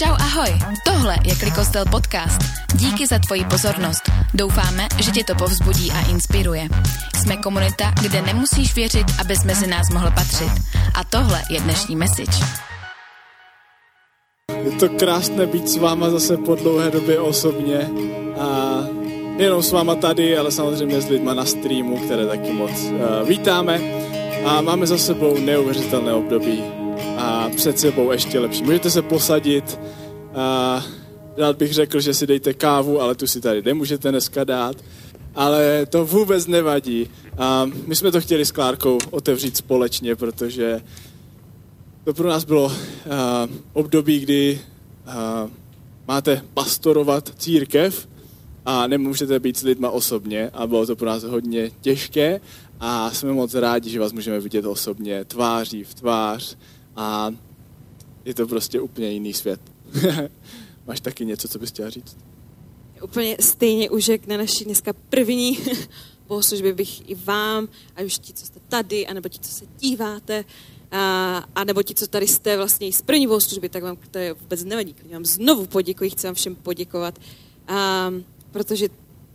Čau ahoj, tohle je Klikostel podcast. Díky za tvoji pozornost. Doufáme, že tě to povzbudí a inspiruje. Jsme komunita, kde nemusíš věřit, abys mezi nás mohl patřit. A tohle je dnešní message. Je to krásné být s váma zase po dlouhé době osobně. A nejenom s váma tady, ale samozřejmě s lidma na streamu, které taky moc uh, vítáme. A máme za sebou neuvěřitelné období a před sebou ještě lepší. Můžete se posadit. A rád bych řekl, že si dejte kávu, ale tu si tady nemůžete dneska dát. Ale to vůbec nevadí. A my jsme to chtěli s Klárkou otevřít společně, protože to pro nás bylo období, kdy máte pastorovat církev a nemůžete být s lidma osobně a bylo to pro nás hodně těžké a jsme moc rádi, že vás můžeme vidět osobně, tváří v tvář a je to prostě úplně jiný svět. Máš taky něco, co bys chtěla říct? Úplně stejně už jak na naší dneska první bohoslužbě bych i vám, a už ti, co jste tady, anebo ti, co se díváte, a, a nebo ti, co tady jste vlastně i z první bohoslužby, tak vám to je vůbec nevadí. Když vám znovu poděkuji, chci vám všem poděkovat, a, protože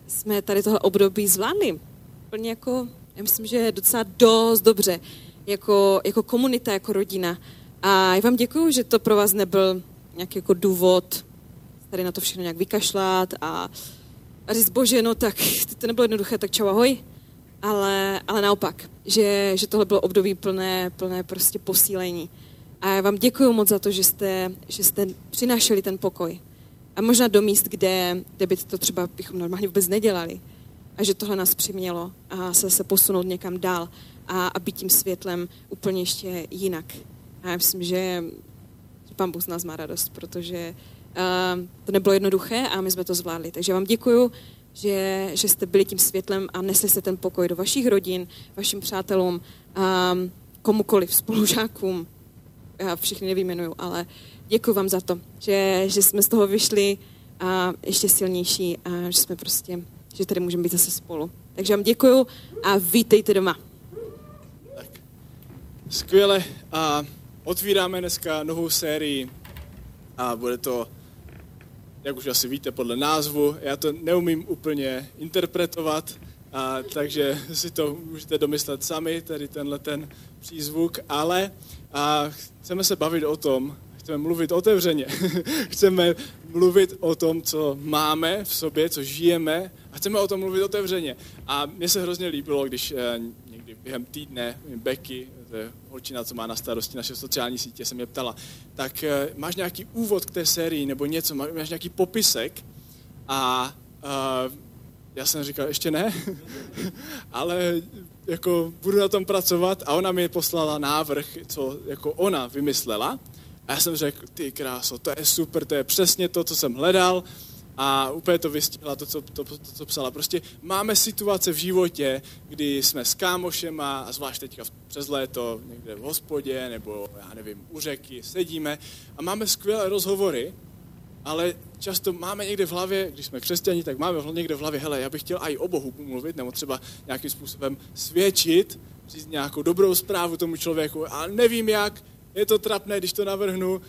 jsme tady tohle období zvládli. Úplně jako, já myslím, že docela dost dobře, jako, jako komunita, jako rodina. A já vám děkuji, že to pro vás nebyl nějaký jako důvod tady na to všechno nějak vykašlat a, a říct, bože, no tak to nebylo jednoduché, tak čau, ahoj. Ale, ale naopak, že, že tohle bylo období plné, plné prostě posílení. A já vám děkuji moc za to, že jste, že jste přinášeli ten pokoj. A možná do míst, kde, kde by to třeba bychom normálně vůbec nedělali. A že tohle nás přimělo a se, se posunout někam dál a, a být tím světlem úplně ještě jinak. A já myslím, že, že Pán Bůh z nás má radost, protože uh, to nebylo jednoduché a my jsme to zvládli. Takže vám děkuju, že, že jste byli tím světlem a nesli jste ten pokoj do vašich rodin, vašim přátelům, um, komukoliv, spolužákům. Já všichni nevyjmenuju, ale děkuji vám za to, že, že jsme z toho vyšli a ještě silnější a že jsme prostě, že tady můžeme být zase spolu. Takže vám děkuju a vítejte doma. Skvěle. A otvíráme dneska novou sérii a bude to, jak už asi víte podle názvu, já to neumím úplně interpretovat, a, takže si to můžete domyslet sami, tady tenhle ten přízvuk, ale a chceme se bavit o tom, chceme mluvit otevřeně, chceme mluvit o tom, co máme v sobě, co žijeme a chceme o tom mluvit otevřeně. A mně se hrozně líbilo, když eh, během týdne Becky, to je holčina, co má na starosti naše sociální sítě, se mě ptala, tak eh, máš nějaký úvod k té sérii nebo něco, máš nějaký popisek? A uh, já jsem říkal, ještě ne, ale jako budu na tom pracovat a ona mi poslala návrh, co jako ona vymyslela. A já jsem řekl, ty kráso, to je super, to je přesně to, co jsem hledal a úplně to vystihla, to co, to, to, co psala. Prostě máme situace v životě, kdy jsme s kámošema, a zvlášť teďka přes léto, někde v hospodě, nebo já nevím, u řeky, sedíme a máme skvělé rozhovory, ale často máme někde v hlavě, když jsme křesťani, tak máme někde v hlavě, hele, já bych chtěl i o Bohu mluvit, nebo třeba nějakým způsobem svědčit, říct nějakou dobrou zprávu tomu člověku, ale nevím jak, je to trapné, když to navrhnu,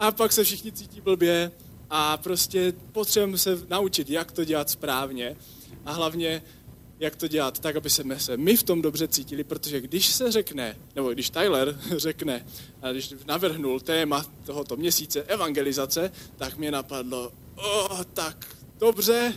a pak se všichni cítí blbě a prostě potřebujeme se naučit, jak to dělat správně a hlavně, jak to dělat tak, aby jsme se my v tom dobře cítili, protože když se řekne, nebo když Tyler řekne, a když navrhnul téma tohoto měsíce evangelizace, tak mě napadlo, oh, tak dobře,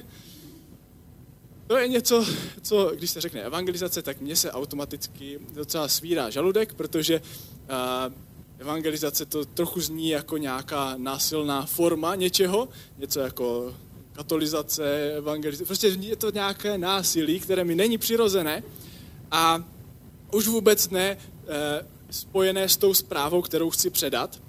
to je něco, co, když se řekne evangelizace, tak mně se automaticky docela svírá žaludek, protože uh, evangelizace to trochu zní jako nějaká násilná forma něčeho, něco jako katolizace, evangelizace, prostě je to nějaké násilí, které mi není přirozené a už vůbec ne eh, spojené s tou zprávou, kterou chci předat.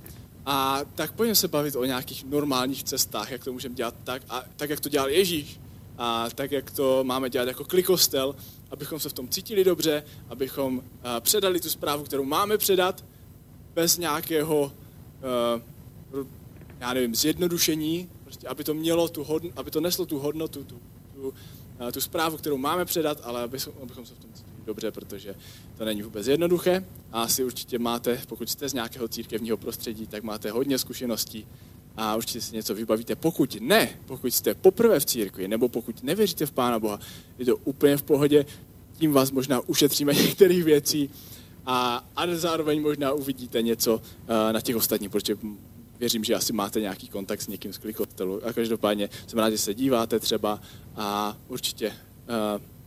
A tak pojďme se bavit o nějakých normálních cestách, jak to můžeme dělat tak, a tak, jak to dělal Ježíš, a tak, jak to máme dělat jako klikostel, abychom se v tom cítili dobře, abychom eh, předali tu zprávu, kterou máme předat, bez nějakého, uh, já nevím, zjednodušení, prostě aby to mělo tu hodn, aby to neslo tu hodnotu, tu, tu, uh, tu zprávu, kterou máme předat, ale abychom, abychom se v tom cítili dobře, protože to není vůbec jednoduché. A asi určitě máte, pokud jste z nějakého církevního prostředí, tak máte hodně zkušeností a určitě si něco vybavíte. Pokud ne, pokud jste poprvé v církvi, nebo pokud nevěříte v Pána Boha, je to úplně v pohodě, tím vás možná ušetříme některých věcí a, a zároveň možná uvidíte něco na těch ostatních, protože věřím, že asi máte nějaký kontakt s někým z klikotelu. A každopádně jsem rád, že se díváte třeba a určitě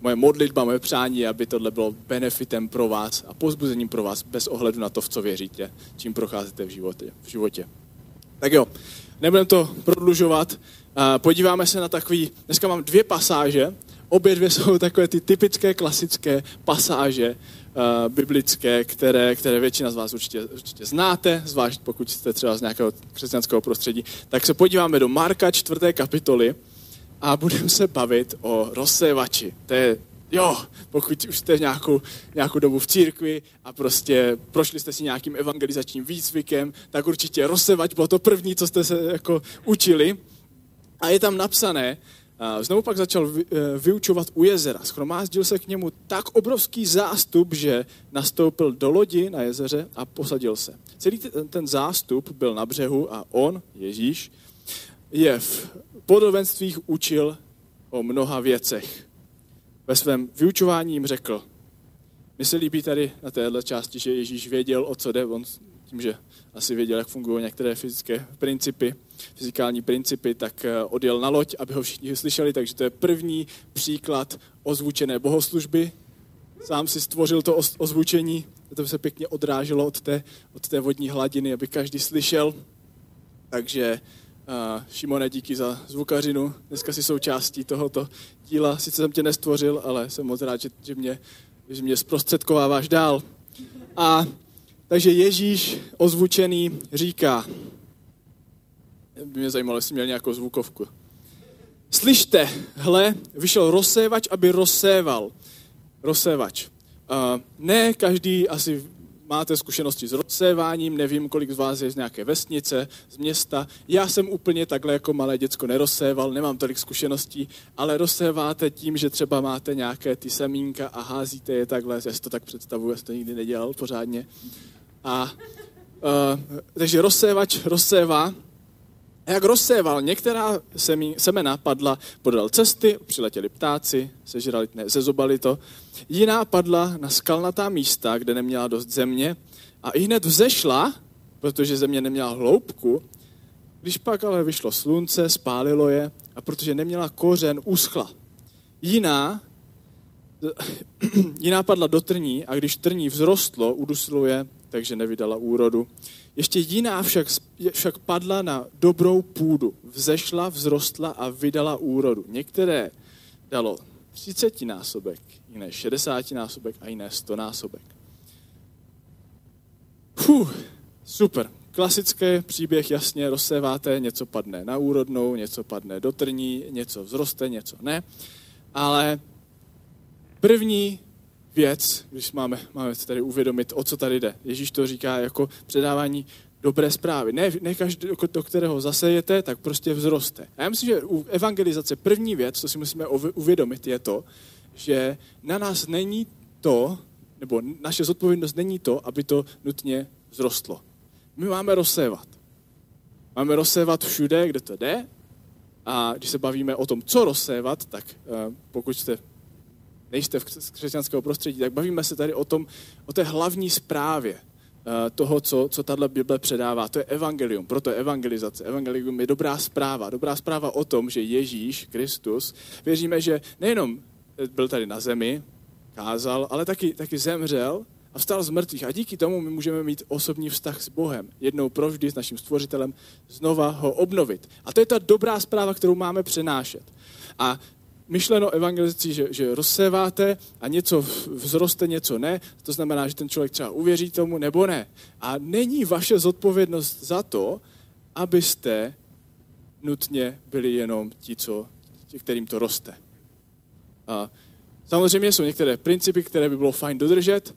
moje modlitba, moje přání aby tohle bylo benefitem pro vás a pozbuzením pro vás bez ohledu na to, v co věříte, čím procházíte v životě. V životě. Tak jo, nebudeme to prodlužovat. Podíváme se na takový, dneska mám dvě pasáže, obě dvě jsou takové ty typické, klasické pasáže biblické, které, které většina z vás určitě, určitě znáte, zvlášť pokud jste třeba z nějakého křesťanského prostředí. Tak se podíváme do Marka čtvrté kapitoly, a budeme se bavit o rozsévači. To je, jo, pokud už jste nějakou, nějakou dobu v církvi a prostě prošli jste si nějakým evangelizačním výcvikem, tak určitě rozsevač bylo to první, co jste se jako učili. A je tam napsané, Znovu pak začal e, vyučovat u jezera. Schromázdil se k němu tak obrovský zástup, že nastoupil do lodi na jezeře a posadil se. Celý ten zástup byl na břehu a on, Ježíš, je v podobenstvích učil o mnoha věcech. Ve svém vyučování jim řekl, mně se líbí tady na téhle části, že Ježíš věděl, o co jde, on tím, že asi věděl, jak fungují některé fyzické principy, fyzikální principy, tak eh, odjel na loď, aby ho všichni slyšeli, takže to je první příklad ozvučené bohoslužby. Sám si stvořil to ozvučení, to se pěkně odráželo od té, od té vodní hladiny, aby každý slyšel. Takže a Šimone, díky za zvukařinu. Dneska si součástí tohoto díla. Sice jsem tě nestvořil, ale jsem moc rád, že, že, mě, že mě zprostředkováváš dál. A takže Ježíš ozvučený říká, by mě zajímalo, jestli měl nějakou zvukovku. Slyšte, hle, vyšel rozsévač, aby rozséval. Rozsévač. Uh, ne každý asi máte zkušenosti s rozséváním, nevím, kolik z vás je z nějaké vesnice, z města. Já jsem úplně takhle jako malé děcko nerozséval, nemám tolik zkušeností, ale rozséváte tím, že třeba máte nějaké ty semínka a házíte je takhle, já si to tak představuji, já to nikdy nedělal pořádně. A, uh, takže rozsévač rozsévá, a jak rozséval, některá semí, semena padla podél cesty, přiletěli ptáci, sežrali, ne, zezobali to. Jiná padla na skalnatá místa, kde neměla dost země a i hned vzešla, protože země neměla hloubku. Když pak ale vyšlo slunce, spálilo je a protože neměla kořen, uschla. Jiná, jiná padla do trní a když trní vzrostlo, udusilo je, takže nevydala úrodu. Ještě jiná však, však padla na dobrou půdu, vzešla, vzrostla a vydala úrodu. Některé dalo 30 násobek, jiné 60 násobek a jiné 100 násobek. Puh, super. Klasický příběh, jasně rozséváte, něco padne na úrodnou, něco padne do trní, něco vzroste, něco ne. Ale první věc, když máme, máme tady uvědomit, o co tady jde. Ježíš to říká jako předávání dobré zprávy. Ne, ne každý, do kterého zasejete, tak prostě vzroste. A já myslím, že u evangelizace první věc, co si musíme uvědomit, je to, že na nás není to, nebo naše zodpovědnost není to, aby to nutně vzrostlo. My máme rozsévat. Máme rozsévat všude, kde to jde. A když se bavíme o tom, co rozsévat, tak uh, pokud jste nejste v křesťanského prostředí, tak bavíme se tady o tom, o té hlavní zprávě eh, toho, co, co tahle Bible předává. To je evangelium, proto je evangelizace. Evangelium je dobrá zpráva. Dobrá zpráva o tom, že Ježíš, Kristus, věříme, že nejenom byl tady na zemi, kázal, ale taky, taky zemřel a vstal z mrtvých. A díky tomu my můžeme mít osobní vztah s Bohem. Jednou provždy s naším stvořitelem znova ho obnovit. A to je ta dobrá zpráva, kterou máme přenášet. A myšleno evangelizací, že, že rozséváte a něco vzroste, něco ne. To znamená, že ten člověk třeba uvěří tomu nebo ne. A není vaše zodpovědnost za to, abyste nutně byli jenom ti, co, ti, kterým to roste. A samozřejmě jsou některé principy, které by bylo fajn dodržet,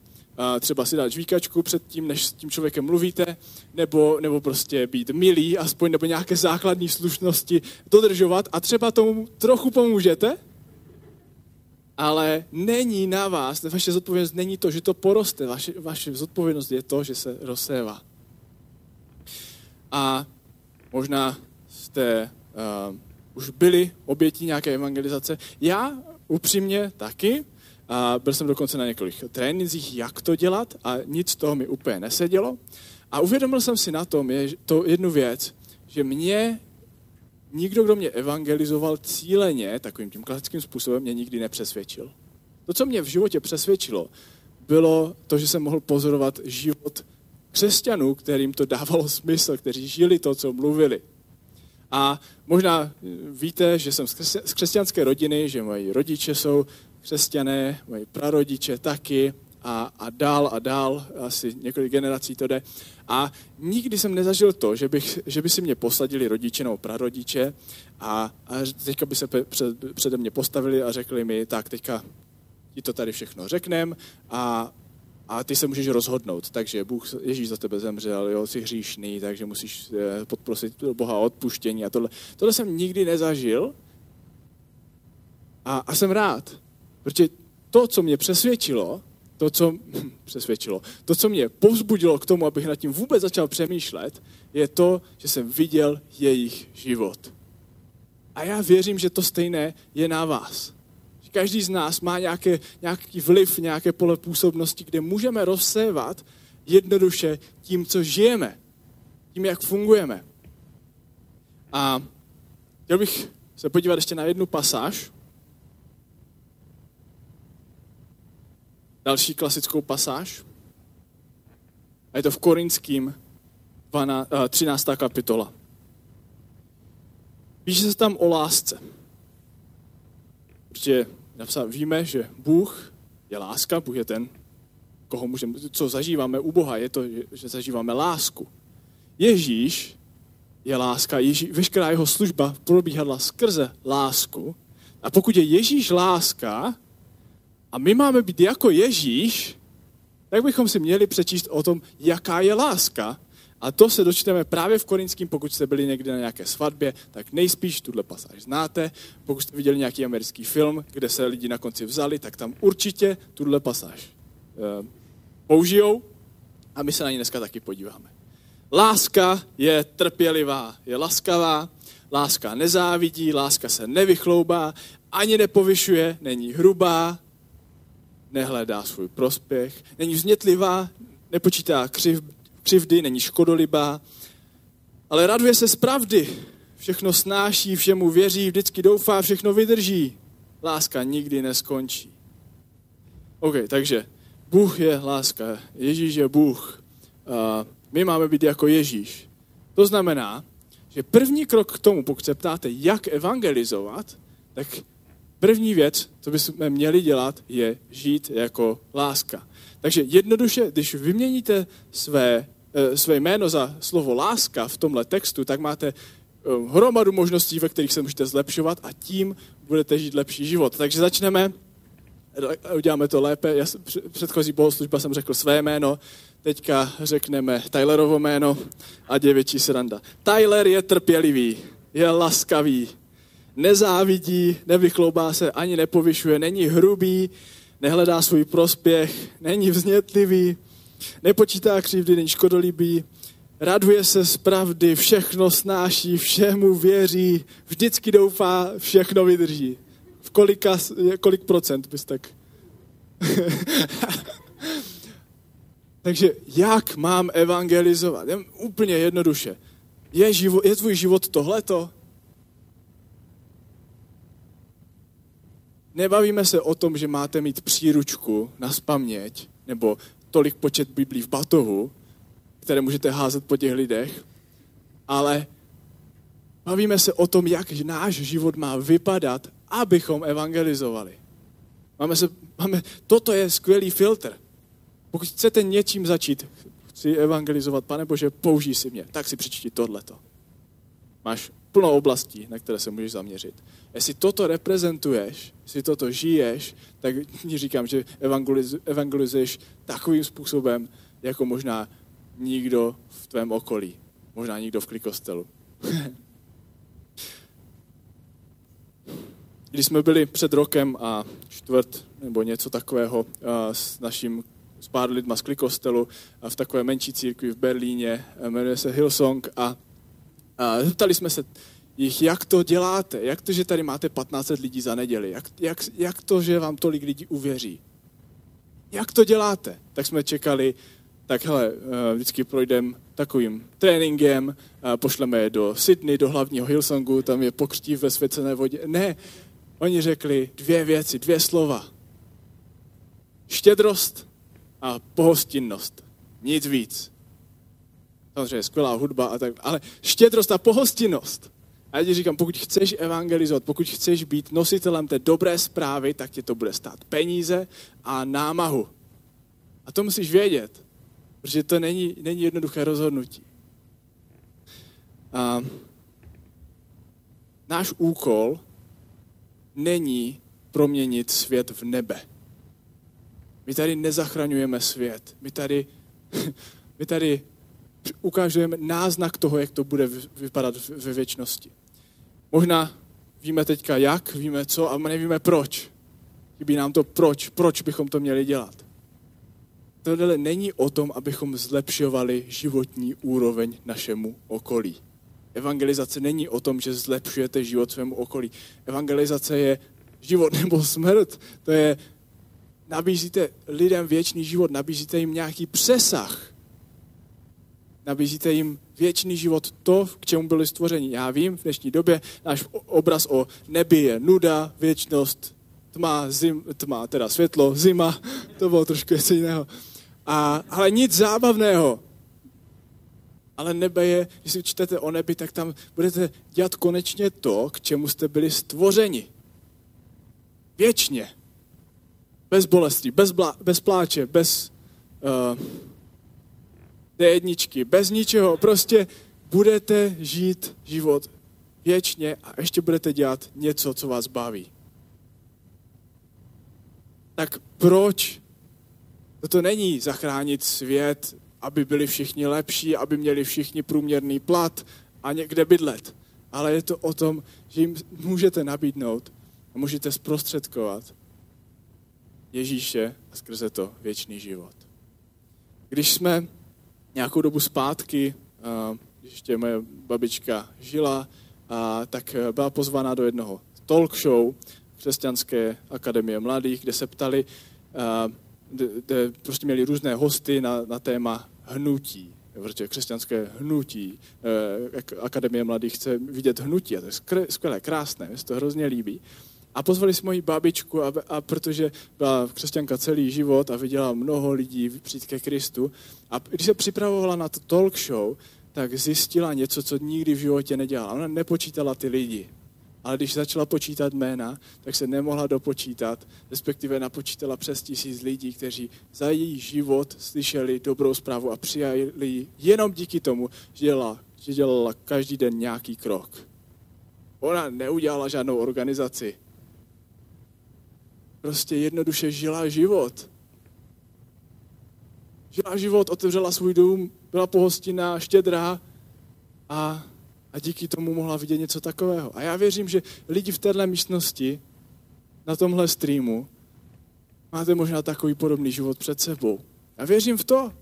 třeba si dát žvíkačku před tím, než s tím člověkem mluvíte, nebo, nebo prostě být milý, aspoň nebo nějaké základní slušnosti dodržovat a třeba tomu trochu pomůžete, ale není na vás, vaše zodpovědnost není to, že to poroste, vaše, vaše zodpovědnost je to, že se rozsévá. A možná jste uh, už byli obětí nějaké evangelizace. Já upřímně taky. A byl jsem dokonce na několik trénincích, jak to dělat a nic z toho mi úplně nesedělo. A uvědomil jsem si na tom je to jednu věc, že mě nikdo, kdo mě evangelizoval cíleně, takovým tím klasickým způsobem, mě nikdy nepřesvědčil. To, co mě v životě přesvědčilo, bylo to, že jsem mohl pozorovat život křesťanů, kterým to dávalo smysl, kteří žili to, co mluvili. A možná víte, že jsem z křesťanské rodiny, že moji rodiče jsou křesťané, moji prarodiče taky a, a dál a dál, asi několik generací to jde. A nikdy jsem nezažil to, že, bych, že by si mě posadili rodiče nebo prarodiče a, a teďka by se před, přede mě postavili a řekli mi, tak teďka ti to tady všechno řeknem a, a ty se můžeš rozhodnout. Takže Bůh, Ježíš za tebe zemřel, jo, jsi hříšný, takže musíš eh, podprosit Boha o odpuštění a tohle. Tohle jsem nikdy nezažil a, a jsem rád, protože to, co mě přesvědčilo, to, co přesvědčilo, to, co mě povzbudilo k tomu, abych nad tím vůbec začal přemýšlet, je to, že jsem viděl jejich život. A já věřím, že to stejné je na vás. Každý z nás má nějaké, nějaký vliv, nějaké pole působnosti, kde můžeme rozsévat jednoduše tím, co žijeme, tím, jak fungujeme. A chtěl bych se podívat ještě na jednu pasáž. Další klasickou pasáž. A je to v Korinským 13. Eh, kapitola. Píše se tam o lásce. Protože napsal, víme, že Bůh je láska, Bůh je ten, koho můžeme, co zažíváme u Boha, je to, že zažíváme lásku. Ježíš je láska, Ježí, veškerá jeho služba probíhala skrze lásku. A pokud je Ježíš láska a my máme být jako Ježíš, tak bychom si měli přečíst o tom, jaká je láska a to se dočteme právě v Korinském, pokud jste byli někde na nějaké svatbě, tak nejspíš tuhle pasáž znáte. Pokud jste viděli nějaký americký film, kde se lidi na konci vzali, tak tam určitě tuhle pasáž eh, použijou a my se na ní dneska taky podíváme. Láska je trpělivá, je laskavá, láska nezávidí, láska se nevychloubá, ani nepovyšuje, není hrubá, nehledá svůj prospěch, není vznětlivá, nepočítá křiv, křivdy, není škodolibá, ale raduje se z pravdy. Všechno snáší, všemu věří, vždycky doufá, všechno vydrží. Láska nikdy neskončí. OK, takže Bůh je láska, Ježíš je Bůh. A my máme být jako Ježíš. To znamená, že první krok k tomu, pokud se ptáte, jak evangelizovat, tak první věc, co bychom měli dělat, je žít jako láska. Takže jednoduše, když vyměníte své Eh, své jméno za slovo láska v tomhle textu, tak máte eh, hromadu možností, ve kterých se můžete zlepšovat a tím budete žít lepší život. Takže začneme, uděláme to lépe. Já předchozí bohoslužba jsem řekl své jméno, teďka řekneme Tylerovo jméno a větší sranda. Tyler je trpělivý, je laskavý, nezávidí, nevychloubá se, ani nepovyšuje, není hrubý, nehledá svůj prospěch, není vznětlivý, nepočítá křivdy, není škodolibý, raduje se z pravdy, všechno snáší, všemu věří, vždycky doufá, všechno vydrží. V kolika, kolik procent bys tak... Takže jak mám evangelizovat? Jen úplně jednoduše. Je, živo, je tvůj život tohleto? Nebavíme se o tom, že máte mít příručku na spaměť, nebo tolik počet Biblí v batohu, které můžete házet po těch lidech, ale bavíme se o tom, jak náš život má vypadat, abychom evangelizovali. Máme se, máme, toto je skvělý filtr. Pokud chcete něčím začít, chci evangelizovat, pane Bože, použij si mě, tak si přečti tohleto. Máš plno oblastí, na které se můžeš zaměřit. Jestli toto reprezentuješ, jestli toto žiješ, tak ti říkám, že evangeliz, evangelizuješ takovým způsobem, jako možná nikdo v tvém okolí. Možná nikdo v klikostelu. Když jsme byli před rokem a čtvrt nebo něco takového s naším s pár lidma z klikostelu v takové menší církvi v Berlíně, jmenuje se Hillsong a A zeptali jsme se jich, jak to děláte, jak to, že tady máte 15 lidí za neděli, jak, jak, jak to, že vám tolik lidí uvěří. Jak to děláte? Tak jsme čekali, tak hele, eh, vždycky projdeme takovým tréninkem, pošleme je do Sydney, do hlavního Hillsongu, tam je pokřtí ve svěcené vodě. Ne, oni řekli dvě věci, dvě slova. Štědrost a pohostinnost. Nic víc. Samozřejmě skvělá hudba a tak, ale štědrost a pohostinnost. A já ti říkám, pokud chceš evangelizovat, pokud chceš být nositelem té dobré zprávy, tak tě to bude stát peníze a námahu. A to musíš vědět, protože to není, není jednoduché rozhodnutí. A náš úkol není proměnit svět v nebe. My tady nezachraňujeme svět. My tady, my tady ukážeme náznak toho, jak to bude vypadat ve věčnosti. Možná víme teďka jak, víme co a nevíme proč. Chybí nám to proč, proč bychom to měli dělat. Tohle není o tom, abychom zlepšovali životní úroveň našemu okolí. Evangelizace není o tom, že zlepšujete život svému okolí. Evangelizace je život nebo smrt. To je, nabízíte lidem věčný život, nabízíte jim nějaký přesah. Nabízíte jim věčný život, to, k čemu byli stvořeni. Já vím, v dnešní době náš obraz o nebi je nuda, věčnost, tma, zim, tma, teda světlo, zima, to bylo trošku něco jiného. A, ale nic zábavného. Ale nebe je, když si čtete o nebi, tak tam budete dělat konečně to, k čemu jste byli stvořeni. Věčně. Bez bolesti, bez, blá, bez pláče, bez uh, jedničky, bez ničeho. Prostě budete žít život věčně a ještě budete dělat něco, co vás baví. Tak proč to není zachránit svět, aby byli všichni lepší, aby měli všichni průměrný plat a někde bydlet. Ale je to o tom, že jim můžete nabídnout a můžete zprostředkovat Ježíše a skrze to věčný život. Když jsme nějakou dobu zpátky, když ještě moje babička žila, tak byla pozvána do jednoho talk show Křesťanské akademie mladých, kde se ptali, kde prostě měli různé hosty na, na téma hnutí, protože křesťanské hnutí, eh, Akademie mladých chce vidět hnutí a to je skvělé, krásné, mi se to hrozně líbí. A pozvali jsme moji babičku, a, a protože byla křesťanka celý život a viděla mnoho lidí přijít ke Kristu. A když se připravovala na to talk show, tak zjistila něco, co nikdy v životě nedělala. Ona nepočítala ty lidi ale když začala počítat jména, tak se nemohla dopočítat, respektive napočítala přes tisíc lidí, kteří za její život slyšeli dobrou zprávu a přijali ji jenom díky tomu, že dělala, že dělala každý den nějaký krok. Ona neudělala žádnou organizaci. Prostě jednoduše žila život. Žila život, otevřela svůj dům, byla pohostinná, štědrá a a díky tomu mohla vidět něco takového. A já věřím, že lidi v téhle místnosti, na tomhle streamu, máte možná takový podobný život před sebou. Já věřím v to,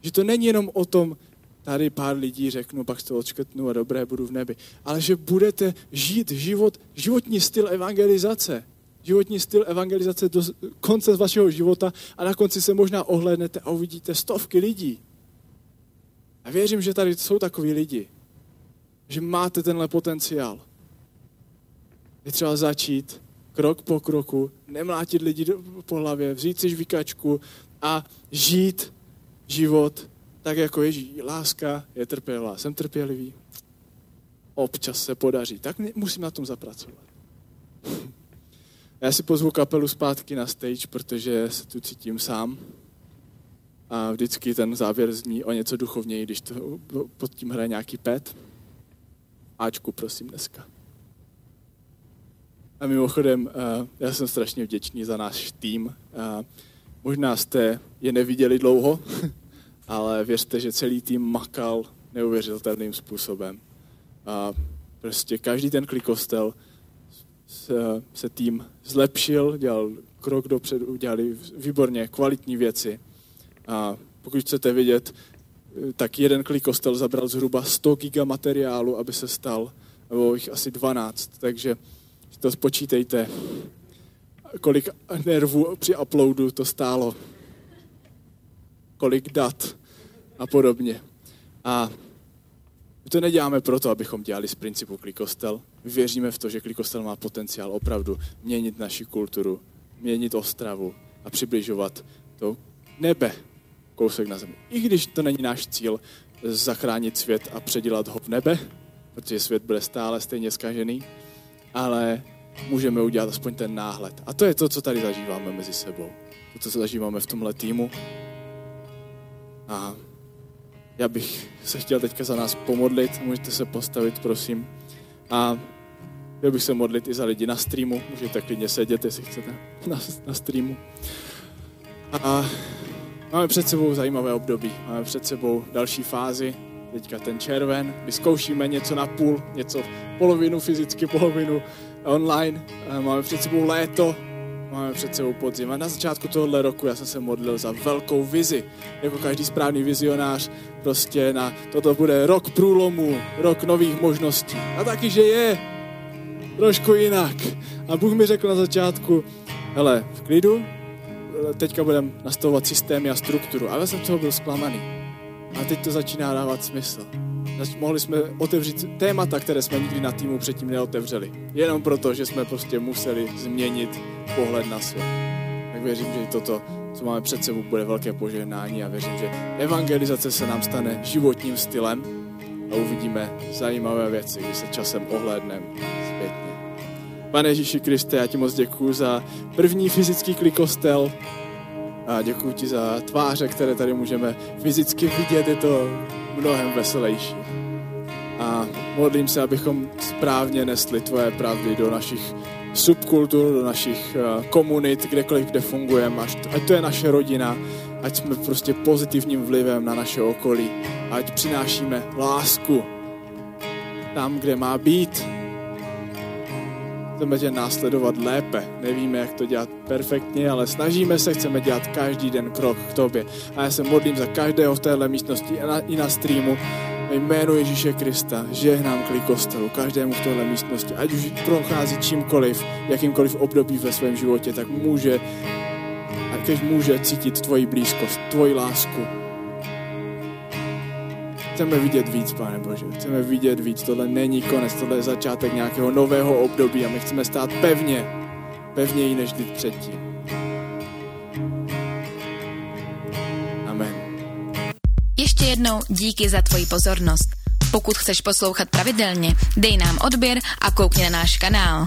že to není jenom o tom, tady pár lidí řeknu, pak to odškrtnu a dobré, budu v nebi. Ale že budete žít život, životní styl evangelizace. Životní styl evangelizace do konce vašeho života a na konci se možná ohlednete a uvidíte stovky lidí. A věřím, že tady jsou takový lidi že máte tenhle potenciál. Je třeba začít krok po kroku, nemlátit lidi po hlavě, vzít si žvíkačku a žít život tak, jako Ježíš. Láska je trpělá. Jsem trpělivý. Občas se podaří. Tak musím na tom zapracovat. Já si pozvu kapelu zpátky na stage, protože se tu cítím sám. A vždycky ten závěr zní o něco duchovněji, když to pod tím hraje nějaký pet. Ačku, prosím, dneska. A mimochodem, eh, já jsem strašně vděčný za náš tým. Eh, možná jste je neviděli dlouho, ale věřte, že celý tým makal neuvěřitelným způsobem. A prostě každý ten klikostel se, se tým zlepšil, dělal krok dopředu, dělali výborně kvalitní věci. A pokud chcete vidět tak jeden klikostel zabral zhruba 100 giga materiálu, aby se stal, nebo jich asi 12, takže to spočítejte, kolik nervů při uploadu to stálo, kolik dat a podobně. A my to neděláme proto, abychom dělali z principu klikostel. Věříme v to, že klikostel má potenciál opravdu měnit naši kulturu, měnit Ostravu a přibližovat to nebe kousek na zemi. I když to není náš cíl zachránit svět a předělat ho v nebe, protože svět bude stále stejně zkažený, ale můžeme udělat aspoň ten náhled. A to je to, co tady zažíváme mezi sebou. To, co zažíváme v tomhle týmu. A já bych se chtěl teďka za nás pomodlit, můžete se postavit, prosím. A chtěl bych se modlit i za lidi na streamu, můžete klidně sedět, jestli chcete, na, na streamu. A máme před sebou zajímavé období, máme před sebou další fázi, teďka ten červen, vyzkoušíme něco na půl, něco polovinu fyzicky, polovinu online, máme před sebou léto, máme před sebou podzim. A na začátku tohohle roku já jsem se modlil za velkou vizi, jako každý správný vizionář, prostě na toto bude rok průlomu, rok nových možností. A taky, že je trošku jinak. A Bůh mi řekl na začátku, hele, v klidu, teďka budeme nastavovat systémy a strukturu. A já jsem toho byl zklamaný. A teď to začíná dávat smysl. Mohli jsme otevřít témata, které jsme nikdy na týmu předtím neotevřeli. Jenom proto, že jsme prostě museli změnit pohled na svět. Tak věřím, že toto, co máme před sebou, bude velké požehnání a věřím, že evangelizace se nám stane životním stylem a uvidíme zajímavé věci, když se časem ohlédneme zpětně. Pane Ježíši Kriste, já ti moc děkuji za první fyzický klikostel a děkuji ti za tváře, které tady můžeme fyzicky vidět, je to mnohem veselější. A modlím se, abychom správně nesli tvoje pravdy do našich subkultur, do našich uh, komunit, kdekoliv, kde fungujeme, ať to je naše rodina, ať jsme prostě pozitivním vlivem na naše okolí, ať přinášíme lásku tam, kde má být. Chceme tě následovat lépe. Nevíme, jak to dělat perfektně, ale snažíme se, chceme dělat každý den krok k tobě. A já se modlím za každého v téhle místnosti i na streamu, ve jménu Ježíše Krista žehnám klik kostelu, každému v téhle místnosti, ať už prochází čímkoliv, jakýmkoliv období ve svém životě, tak může, ať může cítit tvoji blízkost, tvoji lásku. Chceme vidět víc, Pane Bože, chceme vidět víc, tohle není konec, tohle je začátek nějakého nového období a my chceme stát pevně, pevněji než kdy předtím. Ještě jednou díky za tvoji pozornost. Pokud chceš poslouchat pravidelně, dej nám odběr a koukni na náš kanál.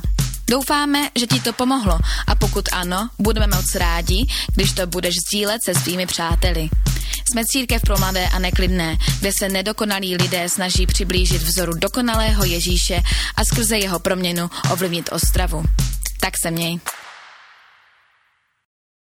Doufáme, že ti to pomohlo a pokud ano, budeme moc rádi, když to budeš sdílet se svými přáteli. Jsme církev pro mladé a neklidné, kde se nedokonalí lidé snaží přiblížit vzoru dokonalého Ježíše a skrze jeho proměnu ovlivnit Ostravu. Tak se měj.